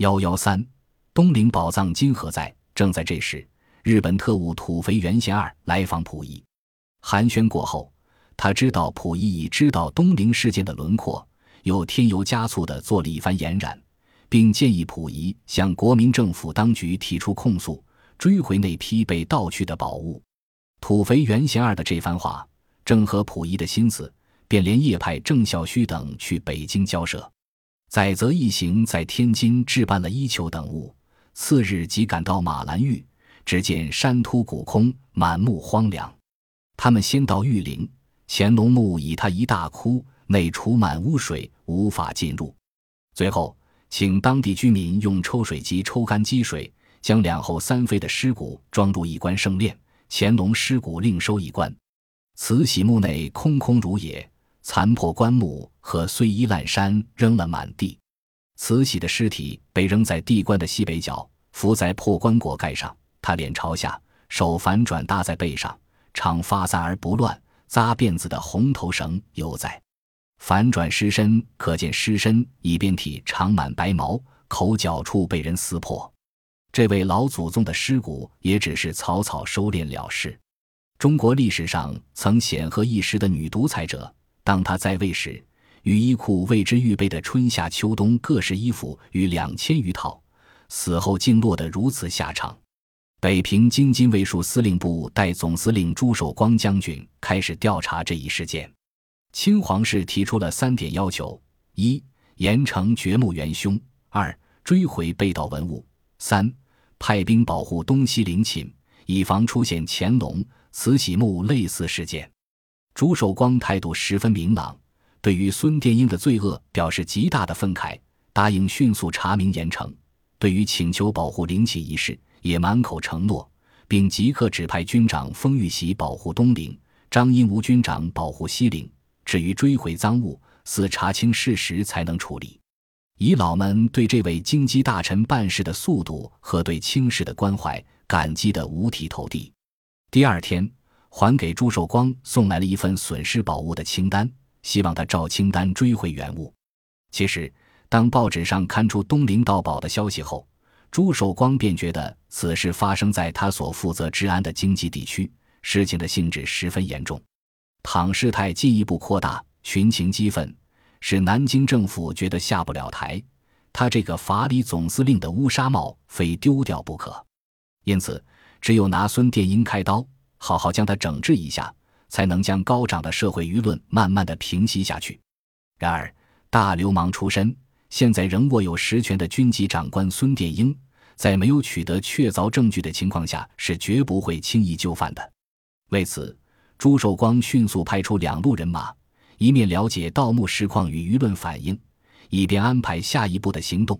幺幺三，东陵宝藏今何在？正在这时，日本特务土肥原贤二来访溥仪。寒暄过后，他知道溥仪已知道东陵事件的轮廓，又添油加醋地做了一番延染，并建议溥仪向国民政府当局提出控诉，追回那批被盗去的宝物。土肥原贤二的这番话正合溥仪的心思，便连夜派郑孝胥等去北京交涉。载泽一行在天津置办了衣裘等物，次日即赶到马兰峪，只见山秃谷空，满目荒凉。他们先到玉林，乾隆墓以他一大窟，内储满污水，无法进入。最后，请当地居民用抽水机抽干积水，将两后三妃的尸骨装入一棺圣殓，乾隆尸骨另收一棺。慈禧墓内空空如也。残破棺木和碎衣烂衫扔了满地，慈禧的尸体被扔在地棺的西北角，伏在破棺椁盖上。她脸朝下，手反转搭在背上，长发散而不乱，扎辫子的红头绳犹在。反转尸身，可见尸身已遍体长满白毛，口角处被人撕破。这位老祖宗的尸骨也只是草草收敛了事。中国历史上曾显赫一时的女独裁者。当他在位时，与衣库为之预备的春夏秋冬各式衣服逾两千余套，死后竟落得如此下场。北平京津卫戍司令部代总司令朱守光将军开始调查这一事件。清皇室提出了三点要求：一、严惩掘墓元凶；二、追回被盗文物；三、派兵保护东西陵寝，以防出现乾隆、慈禧墓类似事件。朱守光态度十分明朗，对于孙殿英的罪恶表示极大的愤慨，答应迅速查明严惩。对于请求保护陵寝一事，也满口承诺，并即刻指派军长封玉玺保护东陵，张荫吴军长保护西陵。至于追回赃物，似查清事实才能处理。遗老们对这位京畿大臣办事的速度和对清室的关怀，感激得五体投地。第二天。还给朱寿光送来了一份损失宝物的清单，希望他照清单追回原物。其实，当报纸上刊出东陵盗宝的消息后，朱寿光便觉得此事发生在他所负责治安的经济地区，事情的性质十分严重。倘事态进一步扩大，群情激愤，使南京政府觉得下不了台，他这个法理总司令的乌纱帽非丢掉不可。因此，只有拿孙殿英开刀。好好将他整治一下，才能将高涨的社会舆论慢慢的平息下去。然而，大流氓出身，现在仍握有实权的军级长官孙殿英，在没有取得确凿证据的情况下，是绝不会轻易就范的。为此，朱寿光迅速派出两路人马，一面了解盗墓实况与舆论反应，以便安排下一步的行动；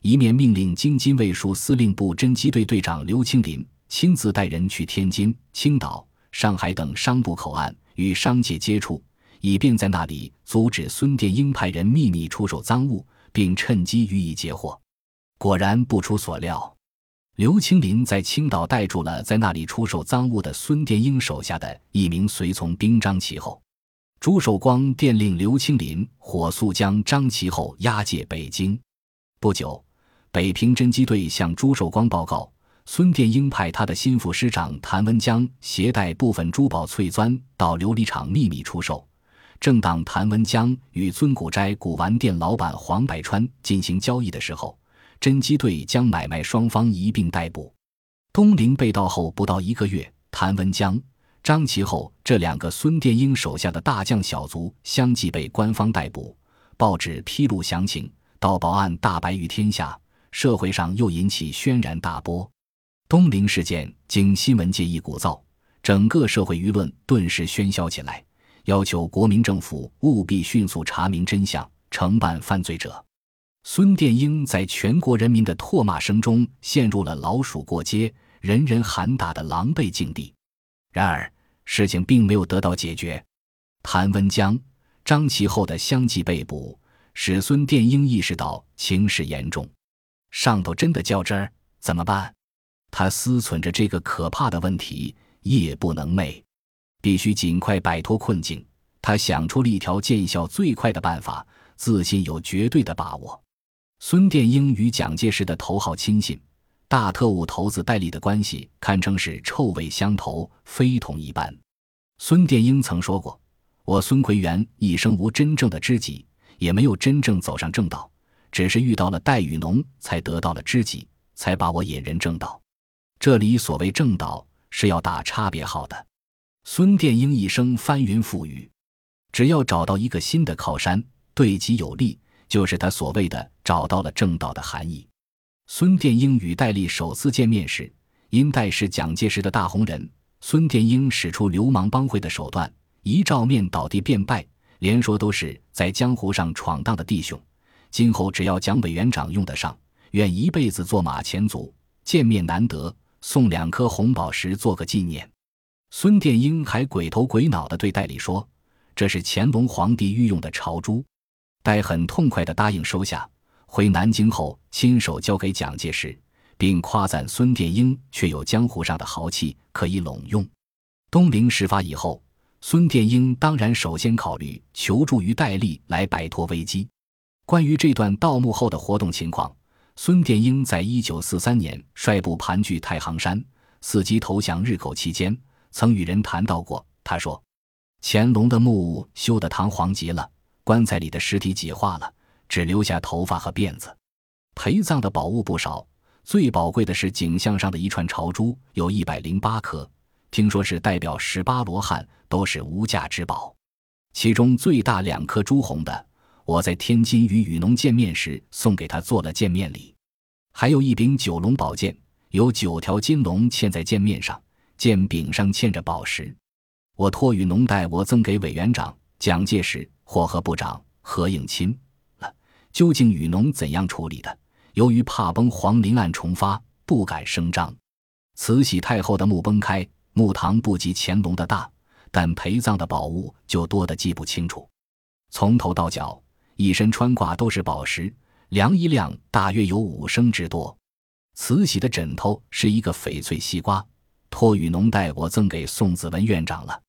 一面命令京津卫戍司令部侦缉队队长刘清林。亲自带人去天津、青岛、上海等商埠口岸与商界接触，以便在那里阻止孙殿英派人秘密出售赃物，并趁机予以截获。果然不出所料，刘青林在青岛逮住了在那里出售赃物的孙殿英手下的一名随从兵张其后。朱守光电令刘青林火速将张其后押解北京。不久，北平侦缉队向朱守光报告。孙殿英派他的心腹师长谭文江携带部分珠宝翠钻到琉璃厂秘密出售。正当谭文江与尊古斋古玩店老板黄百川进行交易的时候，侦缉队将买卖双方一并逮捕。东陵被盗后不到一个月，谭文江、张其后这两个孙殿英手下的大将小卒相继被官方逮捕。报纸披露详情，盗宝案大白于天下，社会上又引起轩然大波。东陵事件经新闻界一鼓噪，整个社会舆论顿时喧嚣起来，要求国民政府务必迅速查明真相，惩办犯罪者。孙殿英在全国人民的唾骂声中陷入了老鼠过街、人人喊打的狼狈境地。然而，事情并没有得到解决。谭文江、张其后的相继被捕，使孙殿英意识到情势严重，上头真的较真儿，怎么办？他思忖着这个可怕的问题，夜不能寐，必须尽快摆脱困境。他想出了一条见效最快的办法，自信有绝对的把握。孙殿英与蒋介石的头号亲信、大特务头子戴笠的关系堪称是臭味相投、非同一般。孙殿英曾说过：“我孙奎元一生无真正的知己，也没有真正走上正道，只是遇到了戴雨农，才得到了知己，才把我引人正道。这里所谓正道，是要打差别号的。”孙殿英一生翻云覆雨，只要找到一个新的靠山，对其有利。就是他所谓的找到了正道的含义。孙殿英与戴笠首次见面时，因戴是蒋介石的大红人，孙殿英使出流氓帮会的手段，一照面倒地便拜，连说都是在江湖上闯荡的弟兄，今后只要蒋委员长用得上，愿一辈子做马前卒。见面难得，送两颗红宝石做个纪念。孙殿英还鬼头鬼脑地对戴笠说：“这是乾隆皇帝御用的朝珠。”戴很痛快地答应收下，回南京后亲手交给蒋介石，并夸赞孙殿英却有江湖上的豪气可以拢用。东陵事发以后，孙殿英当然首先考虑求助于戴笠来摆脱危机。关于这段盗墓后的活动情况，孙殿英在一九四三年率部盘踞太行山、伺机投降日寇期间，曾与人谈到过。他说：“乾隆的墓修得堂皇极了。”棺材里的尸体解化了，只留下头发和辫子。陪葬的宝物不少，最宝贵的是颈项上的一串朝珠，有一百零八颗，听说是代表十八罗汉，都是无价之宝。其中最大两颗朱红的，我在天津与雨农见面时送给他做了见面礼。还有一柄九龙宝剑，有九条金龙嵌在剑面上，剑柄上嵌着宝石。我托雨农代我赠给委员长蒋介石。或和部长何应钦了，究竟雨农怎样处理的？由于怕崩黄陵案重发，不敢声张。慈禧太后的墓崩开，墓堂不及乾隆的大，但陪葬的宝物就多得记不清楚。从头到脚，一身穿挂都是宝石，量一量大约有五升之多。慈禧的枕头是一个翡翠西瓜，托雨农代我赠给宋子文院长了。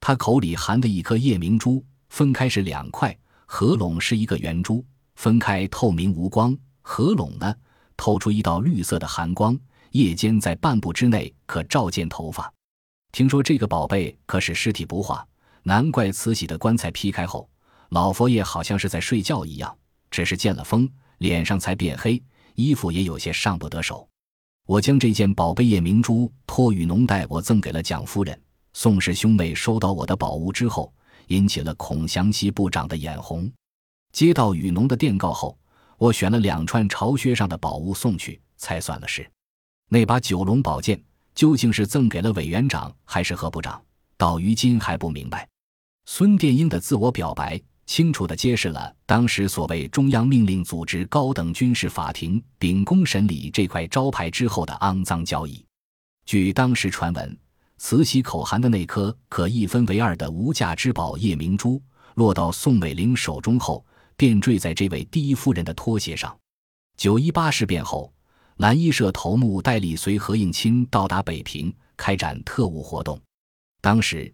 他口里含的一颗夜明珠。分开是两块，合拢是一个圆珠。分开透明无光，合拢呢，透出一道绿色的寒光。夜间在半步之内可照见头发。听说这个宝贝可使尸体不化，难怪慈禧的棺材劈开后，老佛爷好像是在睡觉一样，只是见了风，脸上才变黑，衣服也有些上不得手。我将这件宝贝夜明珠托雨农代我赠给了蒋夫人。宋氏兄妹收到我的宝物之后。引起了孔祥熙部长的眼红。接到雨农的电告后，我选了两串朝靴上的宝物送去，才算了事。那把九龙宝剑究竟是赠给了委员长还是何部长，到于今还不明白。孙殿英的自我表白，清楚地揭示了当时所谓中央命令组织高等军事法庭秉公审理这块招牌之后的肮脏交易。据当时传闻。慈禧口含的那颗可一分为二的无价之宝夜明珠，落到宋美龄手中后，便坠在这位第一夫人的拖鞋上。九一八事变后，蓝衣社头目戴笠随何应钦到达北平，开展特务活动。当时，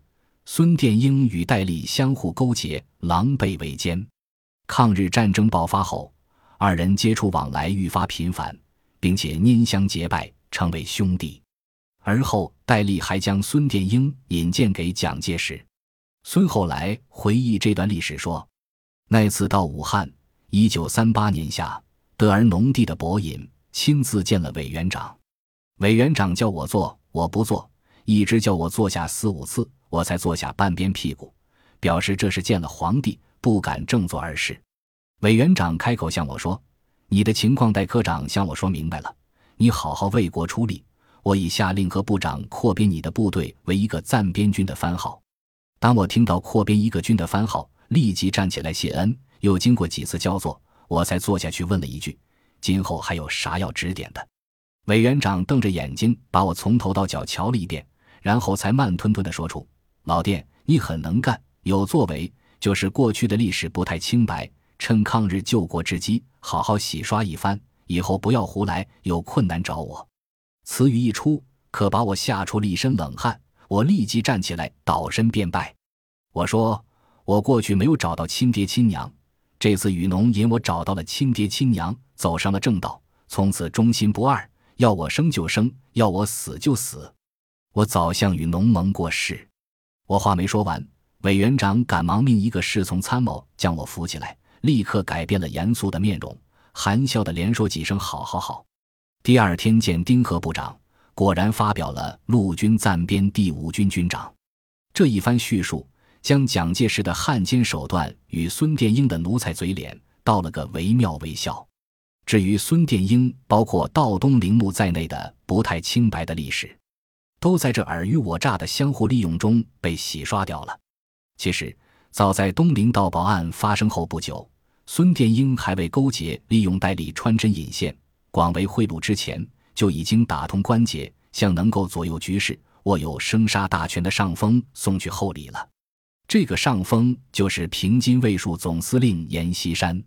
孙殿英与戴笠相互勾结，狼狈为奸。抗日战争爆发后，二人接触往来愈发频繁，并且拈香结拜，成为兄弟。而后，戴笠还将孙殿英引荐给蒋介石。孙后来回忆这段历史说：“那次到武汉，一九三八年夏，得儿农地的伯尹亲自见了委员长。委员长叫我坐，我不坐，一直叫我坐下四五次，我才坐下半边屁股，表示这是见了皇帝，不敢正坐而视。委员长开口向我说：‘你的情况，戴科长向我说明白了，你好好为国出力。’”我已下令和部长扩编你的部队为一个暂编军的番号。当我听到扩编一个军的番号，立即站起来谢恩。又经过几次焦坐，我才坐下去问了一句：“今后还有啥要指点的？”委员长瞪着眼睛把我从头到脚瞧了一遍，然后才慢吞吞地说出：“老店，你很能干，有作为，就是过去的历史不太清白，趁抗日救国之机，好好洗刷一番，以后不要胡来，有困难找我。”此语一出，可把我吓出了一身冷汗。我立即站起来，倒身便拜。我说：“我过去没有找到亲爹亲娘，这次雨农引我找到了亲爹亲娘，走上了正道，从此忠心不二，要我生就生，要我死就死。我早向与农盟过世。我话没说完，委员长赶忙命一个侍从参谋将我扶起来，立刻改变了严肃的面容，含笑的连说几声“好好好”。第二天见丁贺部长，果然发表了陆军暂编第五军军长。这一番叙述，将蒋介石的汉奸手段与孙殿英的奴才嘴脸道了个惟妙惟肖。至于孙殿英，包括道东陵墓在内的不太清白的历史，都在这尔虞我诈的相互利用中被洗刷掉了。其实，早在东陵盗宝案发生后不久，孙殿英还未勾结利用戴笠穿针引线、广为贿赂之前，就已经打通关节，向能够左右局势。握有生杀大权的上峰送去厚礼了，这个上峰就是平津卫戍总司令阎锡山。